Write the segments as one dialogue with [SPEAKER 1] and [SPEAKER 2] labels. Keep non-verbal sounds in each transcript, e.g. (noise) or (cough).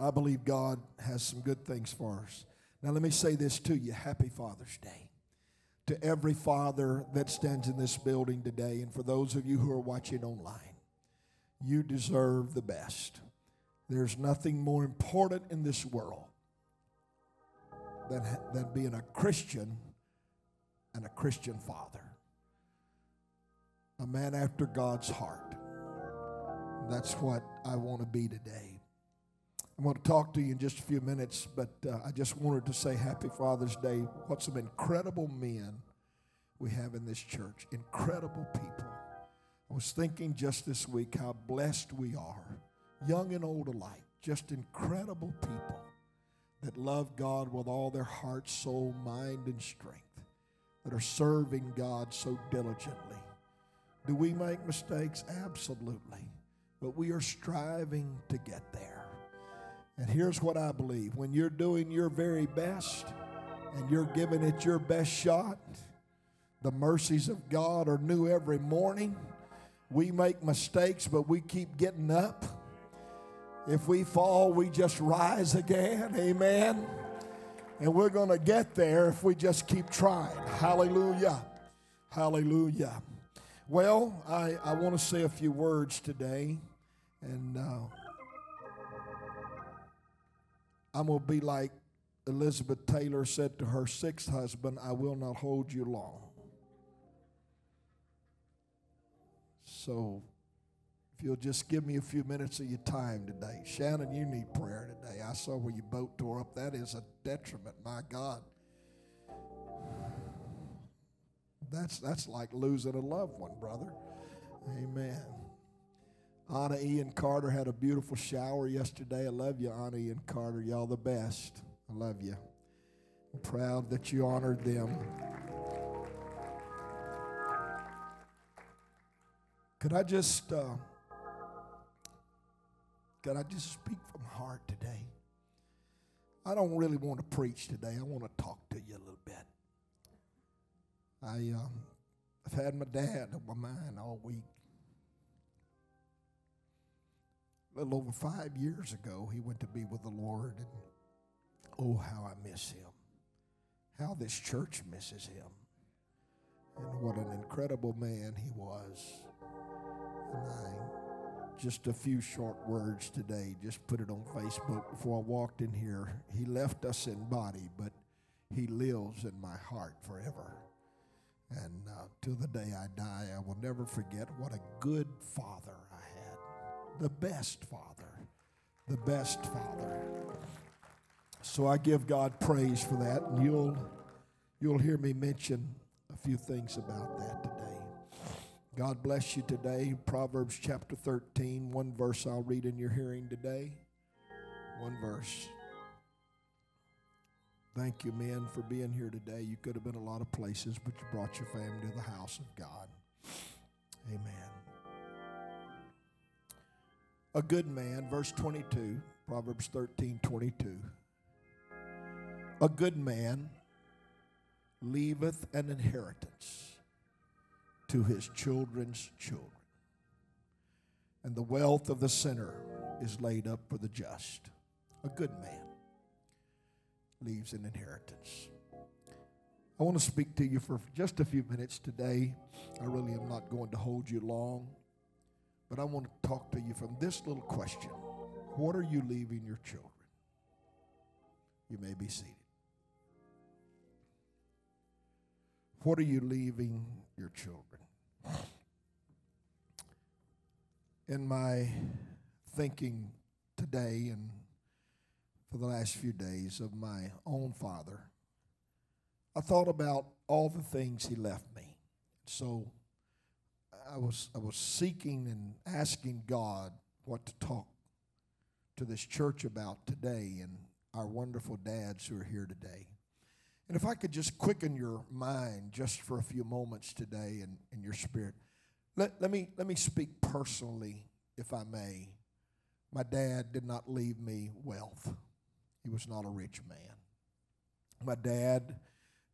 [SPEAKER 1] I believe God has some good things for us. Now, let me say this to you Happy Father's Day. To every father that stands in this building today, and for those of you who are watching online, you deserve the best. There's nothing more important in this world than, than being a Christian and a Christian father. A man after God's heart. That's what I want to be today. I'm going to talk to you in just a few minutes, but uh, I just wanted to say Happy Father's Day. What some incredible men we have in this church. Incredible people. I was thinking just this week how blessed we are, young and old alike, just incredible people that love God with all their heart, soul, mind, and strength, that are serving God so diligently. Do we make mistakes? Absolutely. But we are striving to get there. And here's what I believe when you're doing your very best and you're giving it your best shot, the mercies of God are new every morning. We make mistakes, but we keep getting up. If we fall, we just rise again. Amen. And we're going to get there if we just keep trying. Hallelujah. Hallelujah. Well, I, I want to say a few words today. And uh, I'm going to be like Elizabeth Taylor said to her sixth husband I will not hold you long. So if you'll just give me a few minutes of your time today. Shannon, you need prayer today. I saw where your boat tore up. That is a detriment, my God. That's, that's like losing a loved one, brother. Amen. Anna Ian Carter had a beautiful shower yesterday. I love you, Anna Ian Carter. Y'all the best. I love you. I'm proud that you honored them. Could I just uh, could I just speak from heart today? I don't really want to preach today. I want to talk to you a little bit. I um, I've had my dad on my mind all week. Little over five years ago, he went to be with the Lord, and oh, how I miss him. How this church misses him. And what an incredible man he was. And I, just a few short words today, just put it on Facebook before I walked in here. He left us in body, but he lives in my heart forever. And uh, till the day I die, I will never forget what a good father. The best father. The best father. So I give God praise for that, and you'll you'll hear me mention a few things about that today. God bless you today. Proverbs chapter 13, one verse I'll read in your hearing today. One verse. Thank you, men, for being here today. You could have been a lot of places, but you brought your family to the house of God. Amen. A good man, verse 22, Proverbs 13, 22. A good man leaveth an inheritance to his children's children. And the wealth of the sinner is laid up for the just. A good man leaves an inheritance. I want to speak to you for just a few minutes today. I really am not going to hold you long, but I want to talk to you from this little question What are you leaving your children? You may be seated. What are you leaving your children? In my thinking today and for the last few days of my own father, I thought about all the things he left me. So I was, I was seeking and asking God what to talk to this church about today and our wonderful dads who are here today. And if I could just quicken your mind just for a few moments today and in your spirit, let, let, me, let me speak personally, if I may. My dad did not leave me wealth, he was not a rich man. My dad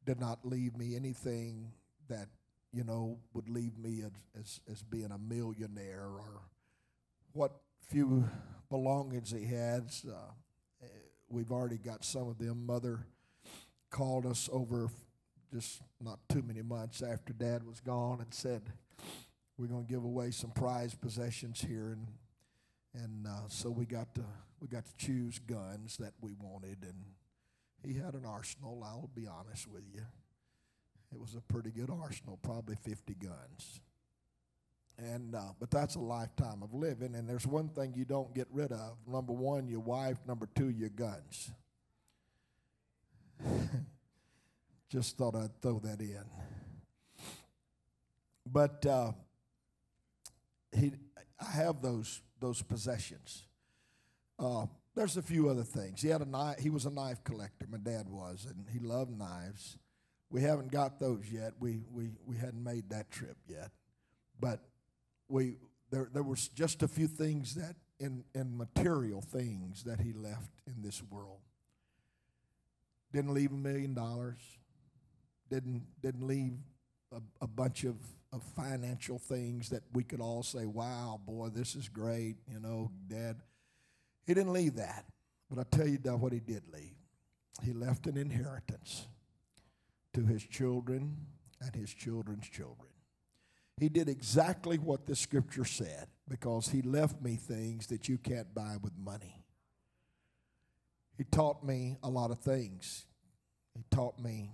[SPEAKER 1] did not leave me anything that, you know, would leave me as, as, as being a millionaire or what few belongings he had. Uh, we've already got some of them. Mother called us over just not too many months after Dad was gone and said, "We're going to give away some prized possessions here," and and uh, so we got to we got to choose guns that we wanted, and he had an arsenal. I'll be honest with you, it was a pretty good arsenal, probably 50 guns. And uh, but that's a lifetime of living, and there's one thing you don't get rid of. Number one, your wife. Number two, your guns. (laughs) Just thought I'd throw that in. But uh, he, I have those those possessions. Uh, there's a few other things. He had a knife. He was a knife collector. My dad was, and he loved knives. We haven't got those yet. We we we hadn't made that trip yet, but we there there was just a few things that in in material things that he left in this world. Didn't leave a million dollars. Didn't didn't leave a, a bunch of of financial things that we could all say, wow, boy, this is great, you know, Dad. He didn't leave that. But I tell you what he did leave. He left an inheritance to his children and his children's children. He did exactly what the scripture said because he left me things that you can't buy with money. He taught me a lot of things. He taught me,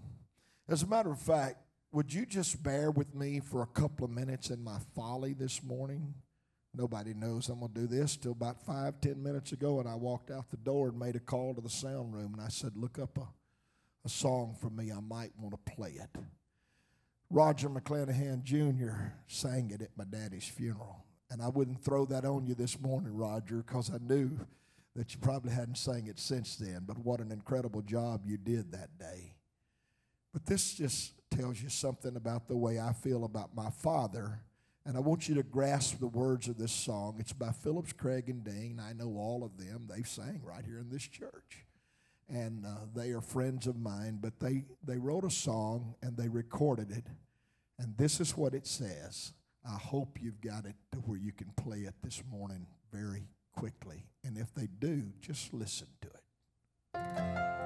[SPEAKER 1] as a matter of fact, would you just bear with me for a couple of minutes in my folly this morning? Nobody knows I'm going to do this till about five, ten minutes ago, and I walked out the door and made a call to the sound room, and I said, Look up a, a song for me. I might want to play it. Roger McClanahan Jr. sang it at my daddy's funeral. And I wouldn't throw that on you this morning, Roger, because I knew that you probably hadn't sang it since then. But what an incredible job you did that day. But this just tells you something about the way I feel about my father. And I want you to grasp the words of this song. It's by Phillips, Craig, and Dean. I know all of them. They've sang right here in this church. And uh, they are friends of mine, but they, they wrote a song and they recorded it. And this is what it says. I hope you've got it to where you can play it this morning very quickly. And if they do, just listen to it.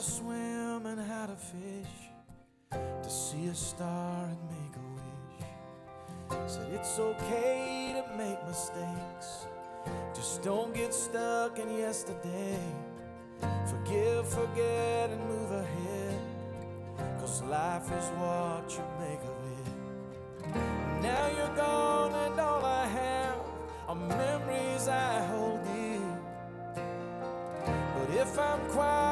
[SPEAKER 2] to swim and how to fish, to see a star and make a wish. Said it's okay to make mistakes, just don't get stuck in yesterday. Forgive, forget, and move ahead, cause life is what you make of it. Now you're gone, and all I have are memories I hold dear.
[SPEAKER 1] But if I'm quiet,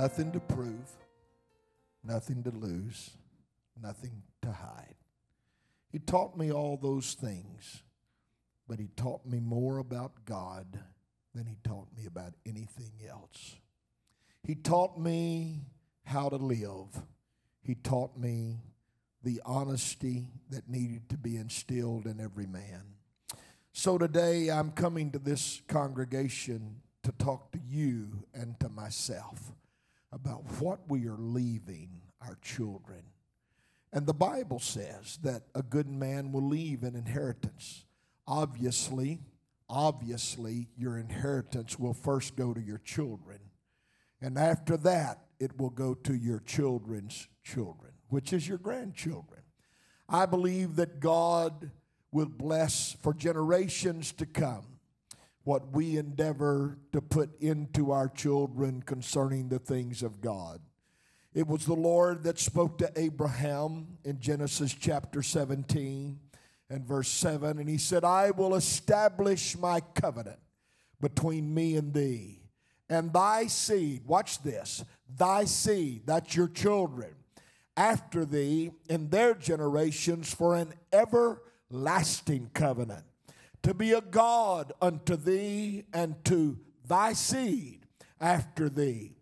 [SPEAKER 1] Nothing to prove, nothing to lose, nothing to hide. He taught me all those things, but he taught me more about God than he taught me about anything else. He taught me how to live. He taught me the honesty that needed to be instilled in every man. So today I'm coming to this congregation to talk to you and to myself about what we are leaving our children. And the Bible says that a good man will leave an inheritance. Obviously, obviously, your inheritance will first go to your children. And after that, it will go to your children's children, which is your grandchildren. I believe that God will bless for generations to come what we endeavor to put into our children concerning the things of God. It was the Lord that spoke to Abraham in Genesis chapter 17 and verse 7, and he said, I will establish my covenant between me and thee and thy seed. Watch this thy seed, that's your children, after thee in their generations for an everlasting covenant to be a God unto thee and to thy seed after thee.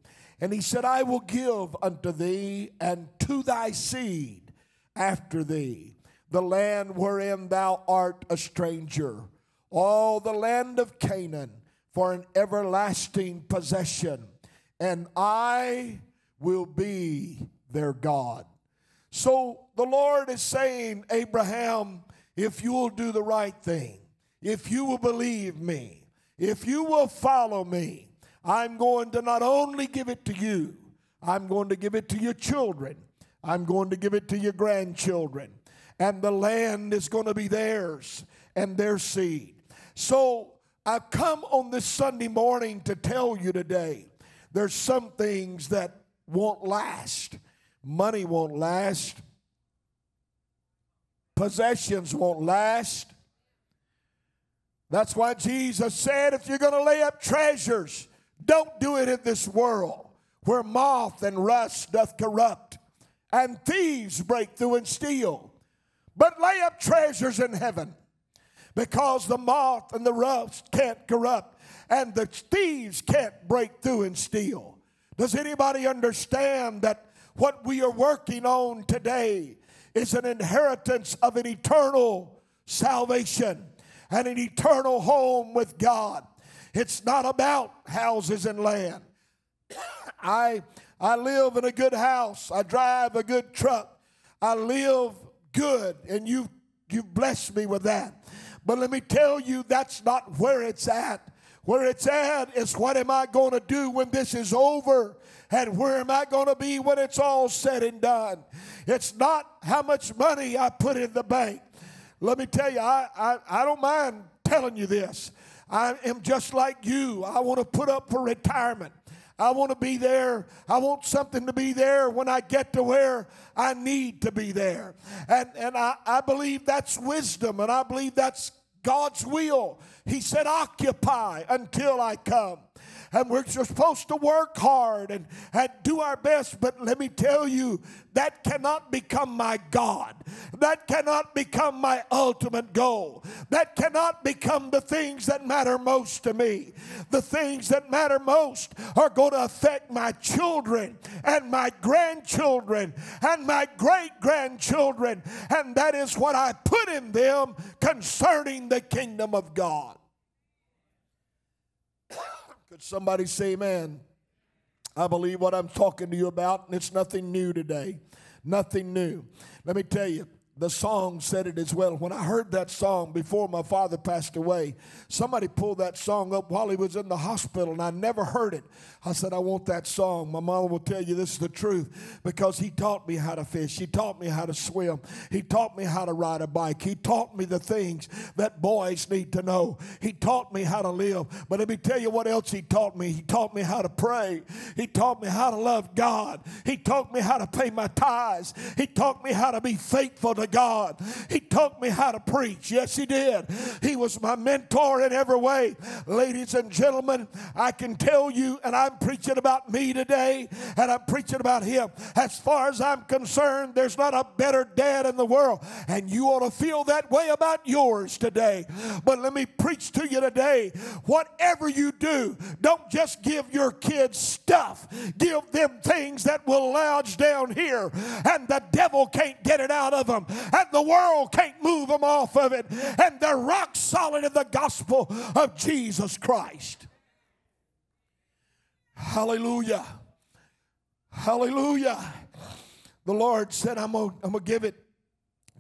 [SPEAKER 1] And he said, I will give unto thee and to thy seed after thee the land wherein thou art a stranger, all the land of Canaan for an everlasting possession, and I will be their God. So the Lord is saying, Abraham, if you will do the right thing, if you will believe me, if you will follow me, I'm going to not only give it to you, I'm going to give it to your children, I'm going to give it to your grandchildren, and the land is going to be theirs and their seed. So I've come on this Sunday morning to tell you today there's some things that won't last. Money won't last. Possessions won't last. That's why Jesus said, if you're going to lay up treasures, don't do it in this world where moth and rust doth corrupt and thieves break through and steal. But lay up treasures in heaven because the moth and the rust can't corrupt and the thieves can't break through and steal. Does anybody understand that what we are working on today is an inheritance of an eternal salvation? And an eternal home with God. It's not about houses and land. (coughs) I, I live in a good house. I drive a good truck. I live good, and you you've blessed me with that. But let me tell you, that's not where it's at. Where it's at is what am I going to do when this is over? And where am I going to be when it's all said and done? It's not how much money I put in the bank. Let me tell you, I, I, I don't mind telling you this. I am just like you. I want to put up for retirement. I want to be there. I want something to be there when I get to where I need to be there. And, and I, I believe that's wisdom, and I believe that's God's will. He said, Occupy until I come and we're supposed to work hard and, and do our best. But let me tell you, that cannot become my God. That cannot become my ultimate goal. That cannot become the things that matter most to me. The things that matter most are going to affect my children and my grandchildren and my great grandchildren. And that is what I put in them concerning the kingdom of God. Could somebody say amen? I believe what I'm talking to you about, and it's nothing new today. Nothing new. Let me tell you, the song said it as well. When I heard that song before my father passed away, somebody pulled that song up while he was in the hospital, and I never heard it. I said, I want that song. My mom will tell you this is the truth because he taught me how to fish. He taught me how to swim. He taught me how to ride a bike. He taught me the things that boys need to know. He taught me how to live. But let me tell you what else he taught me. He taught me how to pray. He taught me how to love God. He taught me how to pay my tithes. He taught me how to be faithful to God. He taught me how to preach. Yes, He did. He was my mentor in every way. Ladies and gentlemen, I can tell you, and I'm preaching about me today, and I'm preaching about Him. As far as I'm concerned, there's not a better dad in the world, and you ought to feel that way about yours today. But let me preach to you today whatever you do, don't just give your kids stuff, give them things that will lodge down here, and the devil can't get it out of them and the world can't move them off of it. And they're rock solid in the gospel of Jesus Christ. Hallelujah. Hallelujah. The Lord said, I'm going to give it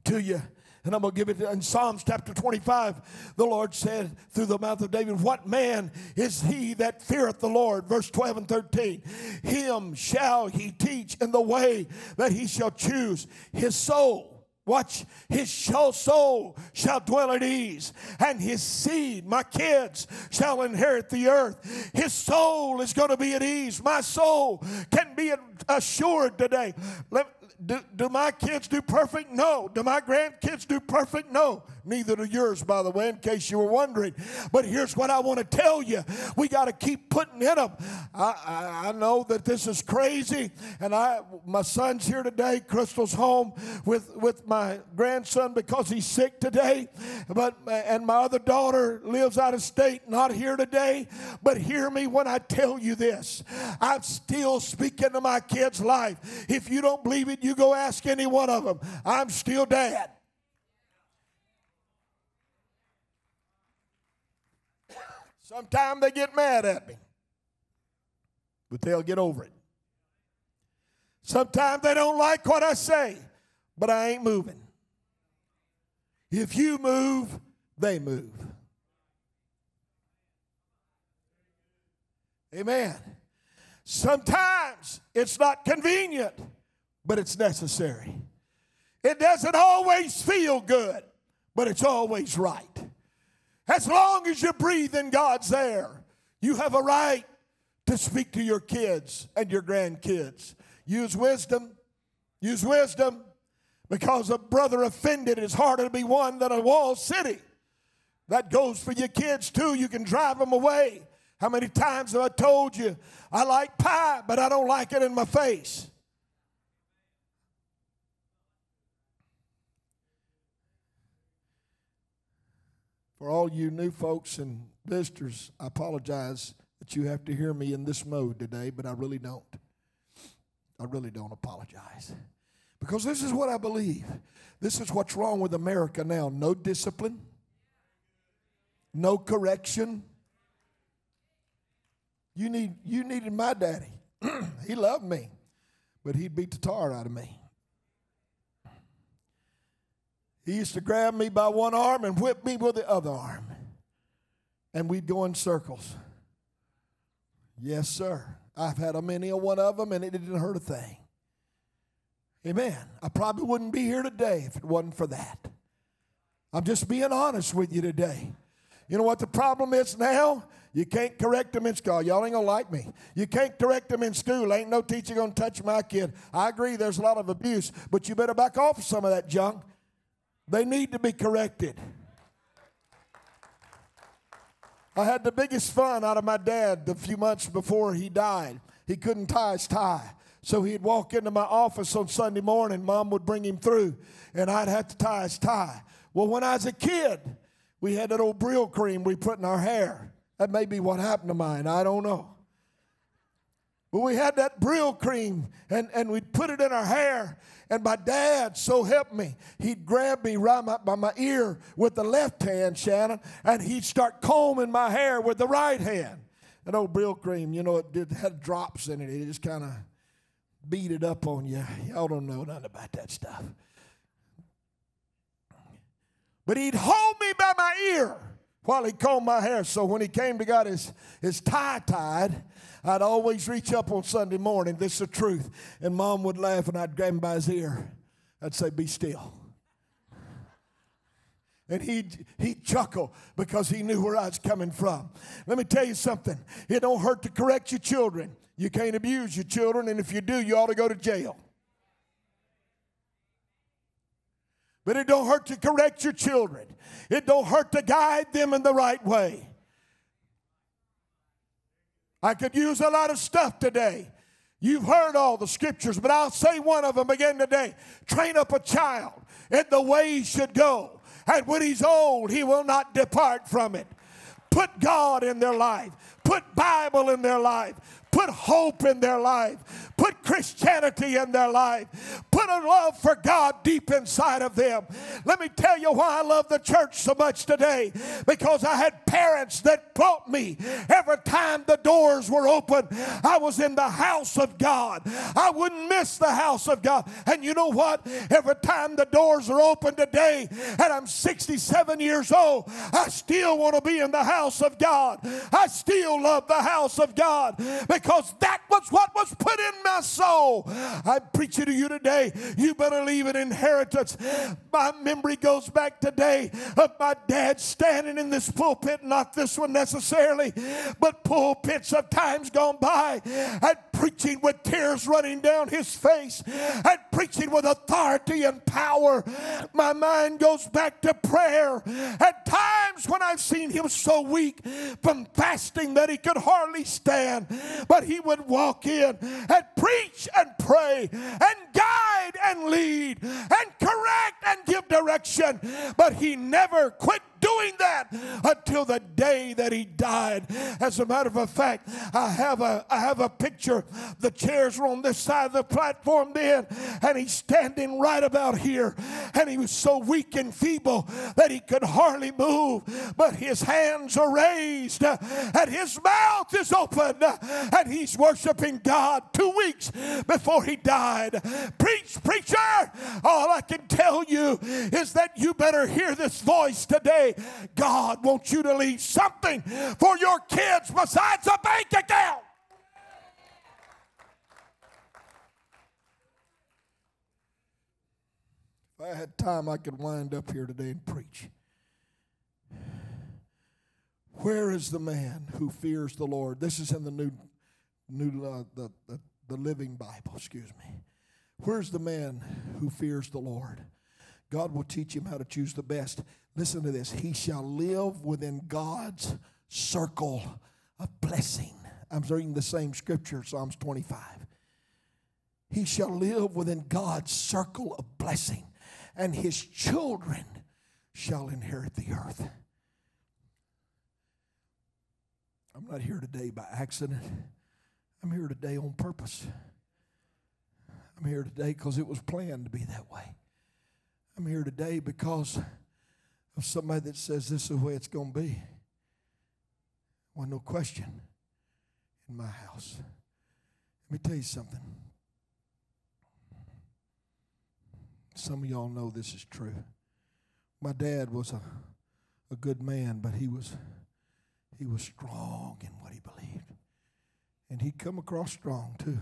[SPEAKER 1] to you. And I'm going to give it in Psalms chapter 25. The Lord said through the mouth of David, What man is he that feareth the Lord? Verse 12 and 13. Him shall he teach in the way that he shall choose. His soul Watch, his soul shall dwell at ease, and his seed, my kids, shall inherit the earth. His soul is going to be at ease. My soul can be assured today. Let, do, do my kids do perfect? No. Do my grandkids do perfect? No. Neither do yours, by the way, in case you were wondering. But here's what I want to tell you we got to keep putting in them. I, I, I, know that this is crazy, and I my son's here today. Crystal's home with, with my grandson because he's sick today. But and my other daughter lives out of state, not here today. But hear me when I tell you this. I'm still speaking to my kids' life. If you don't believe it, you go ask any one of them. I'm still dad. Sometimes they get mad at me, but they'll get over it. Sometimes they don't like what I say, but I ain't moving. If you move, they move. Amen. Sometimes it's not convenient, but it's necessary. It doesn't always feel good, but it's always right. As long as you breathe and God's air, you have a right to speak to your kids and your grandkids. Use wisdom. Use wisdom. Because a brother offended is harder to be won than a walled city. That goes for your kids too. You can drive them away. How many times have I told you, I like pie, but I don't like it in my face? For all you new folks and visitors, I apologize that you have to hear me in this mode today, but I really don't. I really don't apologize. Because this is what I believe. This is what's wrong with America now no discipline, no correction. You, need, you needed my daddy. (clears throat) he loved me, but he beat the tar out of me. He used to grab me by one arm and whip me with the other arm. And we'd go in circles. Yes, sir. I've had a many a one of them, and it didn't hurt a thing. Amen. I probably wouldn't be here today if it wasn't for that. I'm just being honest with you today. You know what the problem is now? You can't correct them in school. Y'all ain't gonna like me. You can't correct them in school. Ain't no teacher gonna touch my kid. I agree there's a lot of abuse, but you better back off some of that junk. They need to be corrected. I had the biggest fun out of my dad the few months before he died. He couldn't tie his tie. So he'd walk into my office on Sunday morning. Mom would bring him through, and I'd have to tie his tie. Well, when I was a kid, we had that old Brylcreem we put in our hair. That may be what happened to mine. I don't know. But we had that Brylcreem, and, and we'd put it in our hair, and my dad, so help me, he'd grab me right my, by my ear with the left hand, Shannon, and he'd start combing my hair with the right hand. That old Brylcreem, you know, it did had drops in it. It just kind of beat it up on you. Y'all don't know nothing about that stuff. But he'd hold me by my ear while he combed my hair. So when he came to got his, his tie tied, I'd always reach up on Sunday morning. This is the truth. And mom would laugh and I'd grab him by his ear. I'd say, Be still. And he'd, he'd chuckle because he knew where I was coming from. Let me tell you something. It don't hurt to correct your children. You can't abuse your children, and if you do, you ought to go to jail. But it don't hurt to correct your children. It don't hurt to guide them in the right way. I could use a lot of stuff today. You've heard all the scriptures, but I'll say one of them again today. Train up a child in the way he should go, and when he's old, he will not depart from it. Put God in their life, put Bible in their life, put hope in their life, put Christianity in their life, put a love for God deep inside of them. Let me tell you why I love the church so much today because I had parents that brought me every time the doors were open. I was in the house of God. I wouldn't miss the house of God. And you know what? Every time the doors are open today, and I'm 67 years old, I still want to be in the house of God. I still love the house of God because that was what was put in my soul. I'm preaching to you today. You better leave an inheritance. My memory goes back today of my dad standing in this pulpit, not this one necessarily, but pulpits of times gone by, and preaching with tears running down his face, and preaching with authority and power. My mind goes back to prayer. At times when I've seen him so weak from fasting that he could hardly stand, but he would walk in and preach and pray and guide and lead and correct and give direction. But he never quit doing that until the day that he died. As a matter of fact, I have a I have a picture. The chairs were on this side of the platform then, and he's standing right about here. And he was so weak and feeble that he could hardly move, but his hands are raised and his mouth is open, and he's worshiping God two weeks before he died. Preach, preacher! All I can tell you is that you better hear this voice God wants you to leave something for your kids besides a bank account. If I had time, I could wind up here today and preach. Where is the man who fears the Lord? This is in the new, new uh, the, the, the Living Bible. Excuse me. Where's the man who fears the Lord? God will teach him how to choose the best. Listen to this. He shall live within God's circle of blessing. I'm reading the same scripture, Psalms 25. He shall live within God's circle of blessing, and his children shall inherit the earth. I'm not here today by accident. I'm here today on purpose. I'm here today because it was planned to be that way. I'm here today because of somebody that says this is the way it's going to be. Well, no question in my house. Let me tell you something. Some of y'all know this is true. My dad was a, a good man, but he was he was strong in what he believed. And he'd come across strong too.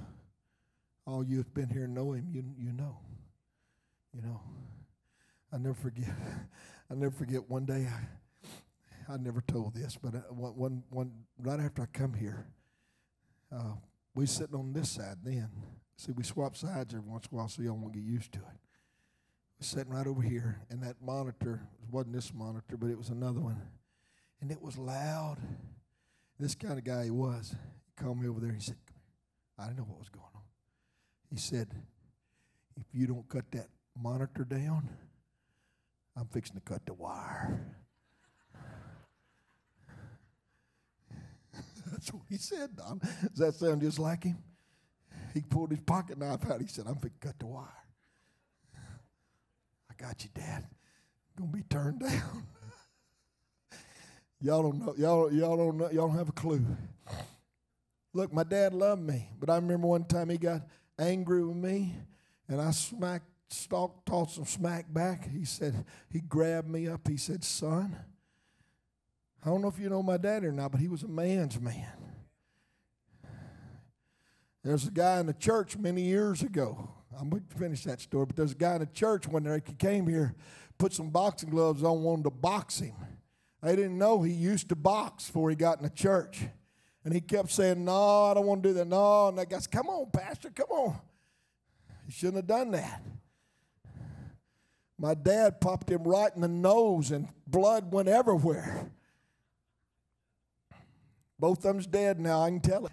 [SPEAKER 1] All you have been here know him, you you know. You know. I never forget. I never forget one day. I, I never told this, but uh, one, one, one right after I come here, uh, we sitting on this side then. See, we swap sides every once in a while, so y'all won't get used to it. We're sitting right over here, and that monitor wasn't this monitor, but it was another one, and it was loud. This kind of guy he was. He called me over there. He said, "I didn't know what was going on." He said, "If you don't cut that monitor down." I'm fixing to cut the wire. (laughs) That's what he said, Don. Does that sound just like him? He pulled his pocket knife out. He said, I'm fixing to cut the wire. I got you, Dad. Gonna be turned down. y'all don't know, y'all, y'all don't know, y'all don't have a clue. Look, my dad loved me, but I remember one time he got angry with me, and I smacked, stalked, tossed some smack back. He said, he grabbed me up. He said, son, I don't know if you know my dad or not, but he was a man's man. There's a guy in the church many years ago. I'm going to finish that story, but there's a guy in the church when he came here, put some boxing gloves on, wanted to box him. They didn't know he used to box before he got in the church. And he kept saying, No, I don't want to do that. No. And that guy said, Come on, Pastor, come on. He shouldn't have done that. My dad popped him right in the nose, and blood went everywhere. Both of them's dead now, I can tell it.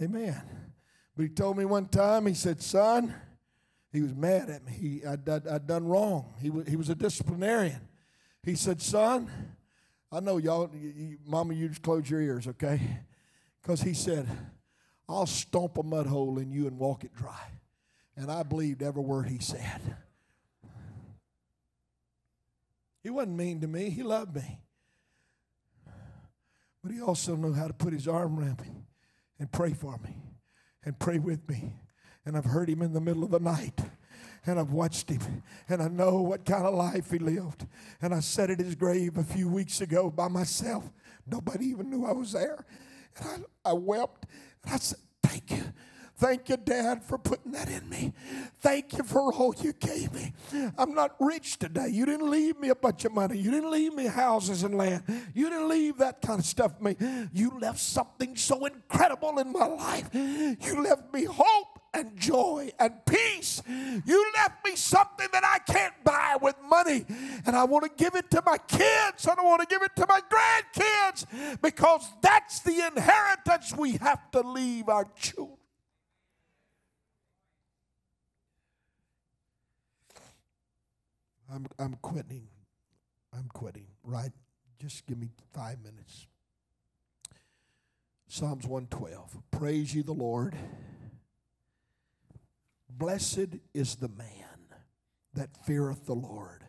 [SPEAKER 1] Amen. But he told me one time, he said, Son, he was mad at me. He, I'd, I'd, I'd done wrong. He, was, he was a disciplinarian. He said, Son, I know y'all, you, you, Mama, you just close your ears, okay? Because he said, I'll stomp a mud hole in you and walk it dry. And I believed every word he said. He wasn't mean to me, he loved me. But he also knew how to put his arm around me and pray for me and pray with me. And I've heard him in the middle of the night. And I've watched him, and I know what kind of life he lived. And I sat at his grave a few weeks ago by myself. Nobody even knew I was there. And I, I wept, and I said, Thank you. Thank you, Dad, for putting that in me. Thank you for all you gave me. I'm not rich today. You didn't leave me a bunch of money. You didn't leave me houses and land. You didn't leave that kind of stuff me. You left something so incredible in my life. You left me hope and joy and peace. You left me something that I can't buy with money. And I want to give it to my kids. I don't want to give it to my grandkids because that's the inheritance we have to leave our children. I'm, I'm quitting. I'm quitting, right? Just give me five minutes. Psalms 112. Praise ye the Lord. Blessed is the man that feareth the Lord,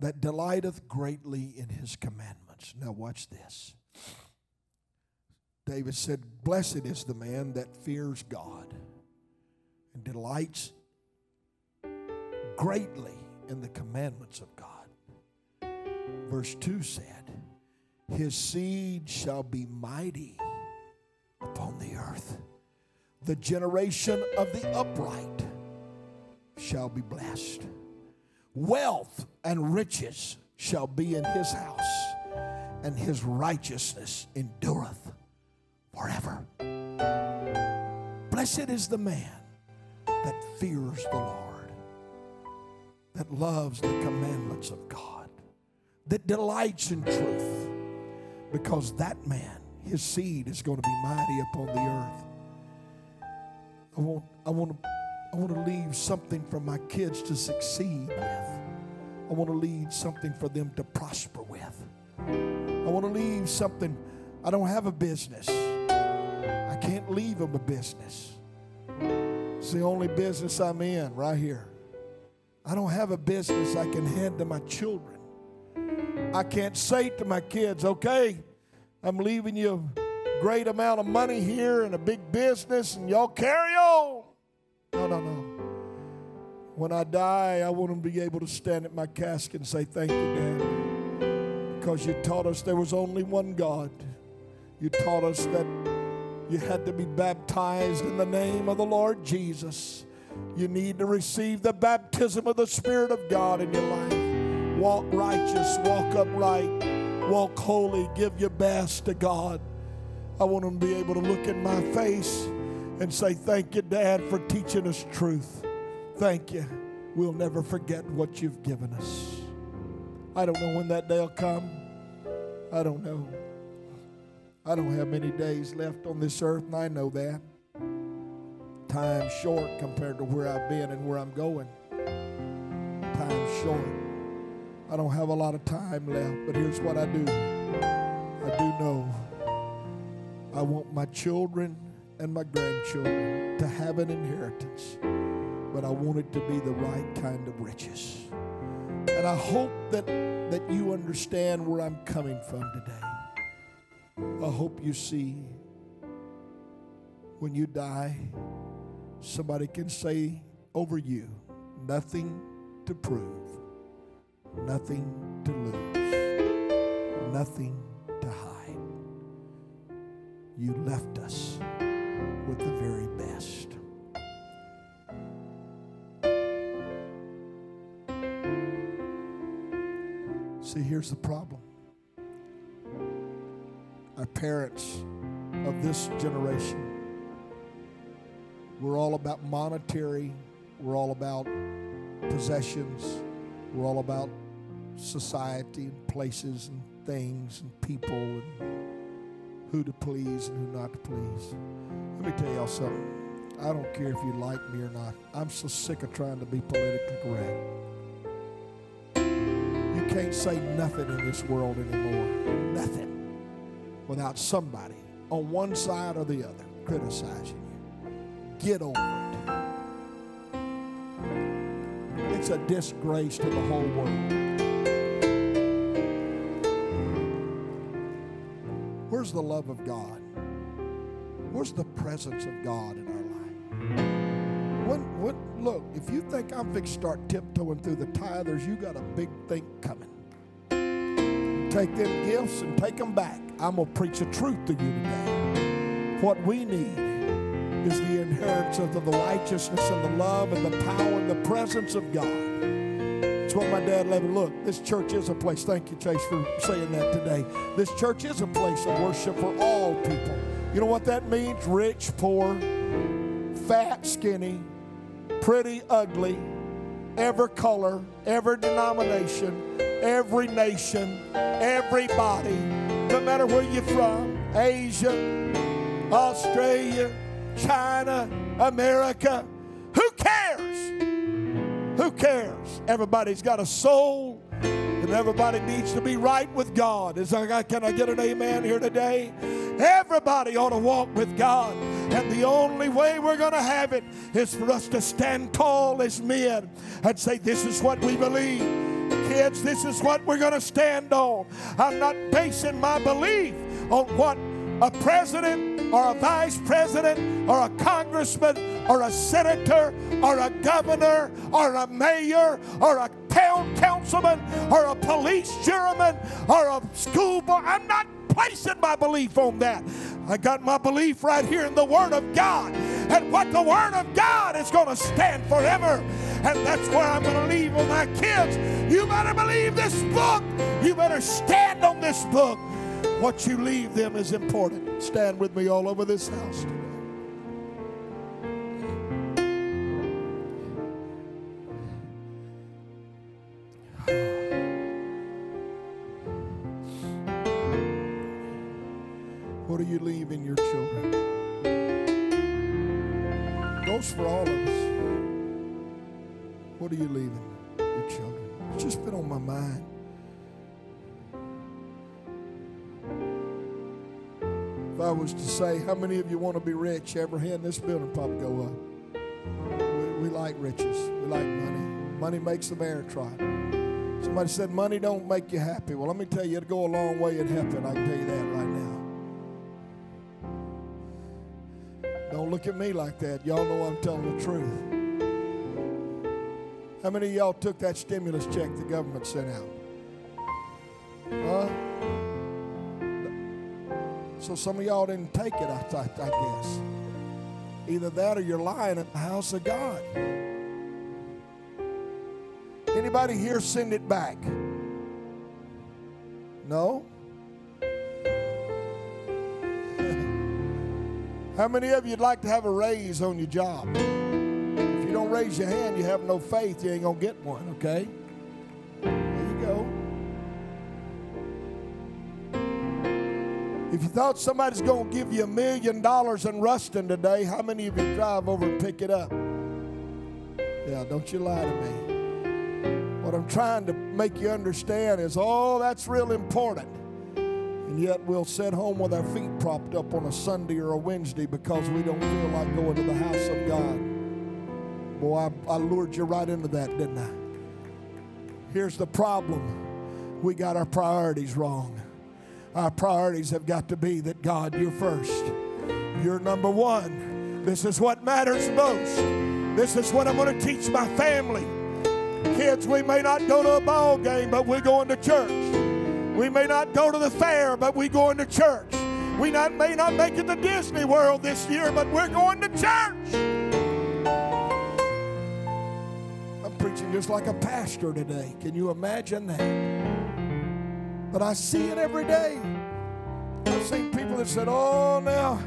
[SPEAKER 1] that delighteth greatly in his commandments. Now, watch this. David said, Blessed is the man that fears God and delights greatly in the commandments of God. Verse 2 said, His seed shall be mighty upon the earth. The generation of the upright shall be blessed. Wealth and riches shall be in his house, and his righteousness endureth forever. Blessed is the man that fears the Lord that loves the commandments of God, that delights in truth, because that man, his seed, is going to be mighty upon the earth. I want, I want to, I want to leave something for my kids to succeed with. I want to leave something for them to prosper with. I want to leave something. I don't have a business. I can't leave them a business. It's the only business I'm in right here. I don't have a business I can hand to my children. I can't say to my kids, okay, I'm leaving you a great amount of money here and a big business, and y'all carry on. No, no, no. When I die, I want to be able to stand at my casket and say, Thank you, Dad. Because you taught us there was only one God. You taught us that you had to be baptized in the name of the Lord Jesus. You need to receive the baptism of the Spirit of God in your life. Walk righteous, walk upright, walk holy, give your best to God. I want them to be able to look in my face and say, Thank you, Dad, for teaching us truth. Thank you. We'll never forget what you've given us. I don't know when that day will come. I don't know. I don't have many days left on this earth, and I know that time short compared to where I've been and where I'm going. Time short. I don't have a lot of time left, but here's what I do. I do know I want my children and my grandchildren to have an inheritance, but I want it to be the right kind of riches. And I hope that, that you understand where I'm coming from today. I hope you see when you die, somebody can say over you, nothing to prove, nothing to lose, nothing to hide. You left us with the very best. See, here's the problem. Our parents of this generation we're all about monetary, we're all about possessions, we're all about society and places and things and people and who to please and who not to please. Let me tell y'all something. I don't care if you like me or not. I'm so sick of trying to be politically correct. You can't say nothing in this world anymore. Nothing. Without somebody on one side or the other criticizing you. Get over it. It's a disgrace to the whole world. Where's the love of God? Where's the presence of God in our life? When, when, look, if you think I'm fixing to start tiptoeing through the tithers, you got a big thing coming. Take them gifts and take them back. I'm going to preach the truth to you today. What we need is the inheritance of the righteousness and the love and the power and the presence of God. It's what my dad loved. Look, this church is a place. Thank you, Chase, for saying that today. This church is a place of worship for all people. You know what that means? Rich, poor, fat, skinny, pretty, ugly, every color, every denomination, every nation, everybody, no matter where you're from, Asia, Australia, China, America. Who cares? Who cares? Everybody's got a soul and everybody needs to be right with God. Is I, can I get an amen here today? Everybody ought to walk with God. And the only way we're going to have it is for us to stand tall as men and say, This is what we believe. Kids, this is what we're going to stand on. I'm not basing my belief on what a president or a vice president or a congressman or a senator or a governor or a mayor or a town councilman or a police juryman or a school board. I'm not placing my belief on that. I got my belief right here in the Word of God. And what the Word of God is going to stand forever. And that's where I'm going to leave with my kids. You better believe this book. You better stand on this book. What you leave them is important. Stand with me all over this house today. What are you leaving your children? Goes for all of us. What are you leaving your children? It's just been on my mind. I was to say, how many of you want to be rich? Every hand in this building probably go up. We, we like riches. We like money. Money makes the bear trot. Somebody said money don't make you happy. Well, let me tell you, it'll go a long way in helping. I can tell you that right now. Don't look at me like that. Y'all know I'm telling the truth. How many of y'all took that stimulus check the government sent out? Huh? So some of y'all didn't take it, I, I, I guess. Either that or you're lying at the house of God. Anybody here send it back? No? (laughs) How many of you'd like to have a raise on your job? If you don't raise your hand, you have no faith, you ain't to get one, okay? If you thought somebody's going to give you a million dollars in Ruston today, how many of you drive over and pick it up? Yeah, don't you lie to me. What I'm trying to make you understand is, oh, that's real important. And yet we'll sit home with our feet propped up on a Sunday or a Wednesday because we don't feel like going to the house of God. Boy, I, I lured you right into that, didn't I? Here's the problem we got our priorities wrong. Our priorities have got to be that God, you're first. You're number one. This is what matters most. This is what I'm going to teach my family. Kids, we may not go to a ball game, but we're going to church. We may not go to the fair, but we're going to church. We not, may not make it to Disney World this year, but we're going to church. I'm preaching just like a pastor today. Can you imagine that? But I see it every day. I've seen people that said, oh, now,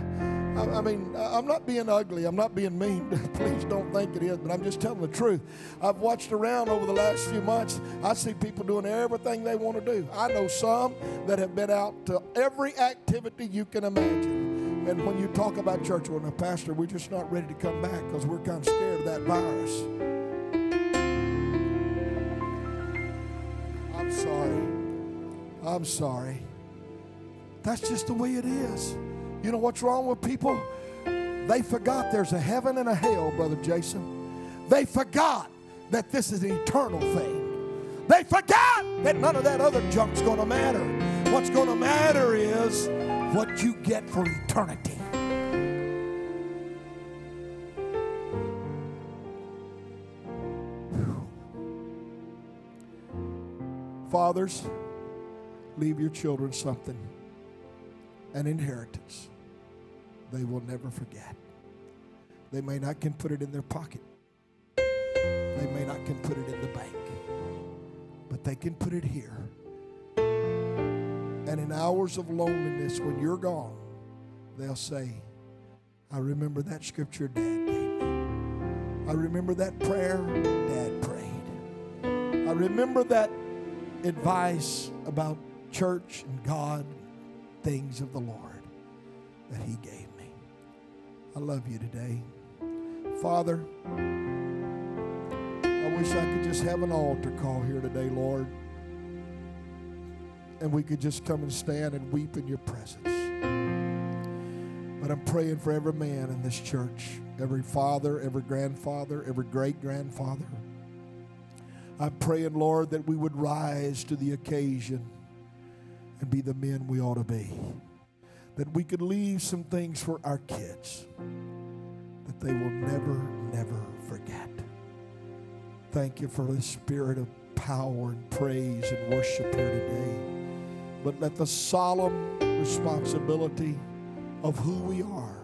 [SPEAKER 1] I, I mean, I'm not being ugly. I'm not being mean. (laughs) Please don't think it is, but I'm just telling the truth. I've watched around over the last few months. I see people doing everything they want to do. I know some that have been out to every activity you can imagine. And when you talk about church, well, now, Pastor, we're just not ready to come back because we're kind of scared of that virus. I'm sorry. I'm sorry. That's just the way it is. You know what's wrong with people? They forgot there's a heaven and a hell, Brother Jason. They forgot that this is an eternal thing. They forgot that none of that other junk's going to matter. What's going to matter is what you get for eternity. Fathers, leave your children something an inheritance they will never forget. They may not can put it in their pocket. They may not can put it in the bank. But they can put it here. And in hours of loneliness when you're gone, they'll say, I remember that scripture dad gave me. I remember that prayer dad prayed. I remember that advice about church and God, things of the Lord that He gave me. I love you today. Father, I wish I could just have an altar call here today, Lord. And we could just come and stand and weep in your presence. But I'm praying for every man in this church, every father, every grandfather, every great grandfather. I'm praying, Lord, that we would rise to the occasion and be the men we ought to be. That we could leave some things for our kids that they will never, never forget. Thank you for the spirit of power and praise and worship here today. But let the solemn responsibility of who we are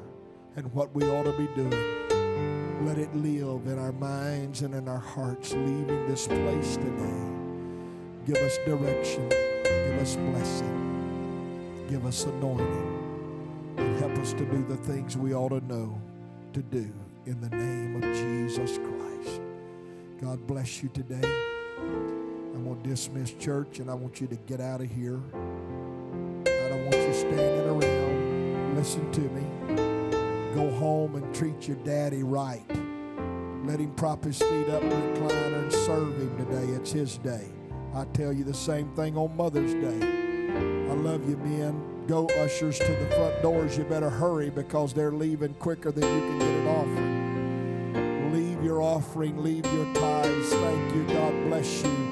[SPEAKER 1] and what we ought to be doing, let it live in our minds and in our hearts leaving this place today. Give us direction. Us blessing. Give us anointing. And help us to do the things we ought to know to do in the name of Jesus Christ. God bless you today. I'm going to dismiss church and I want you to get out of here. I don't want you standing around. Listen to me. Go home and treat your daddy right. Let him prop his feet up in recliner and serve him today. It's his day. I tell you the same thing on Mother's Day. I love you, men. Go, ushers, to the front doors. You better hurry because they're leaving quicker than you can get an offering. Leave your offering, leave your tithes. Thank you. God bless you.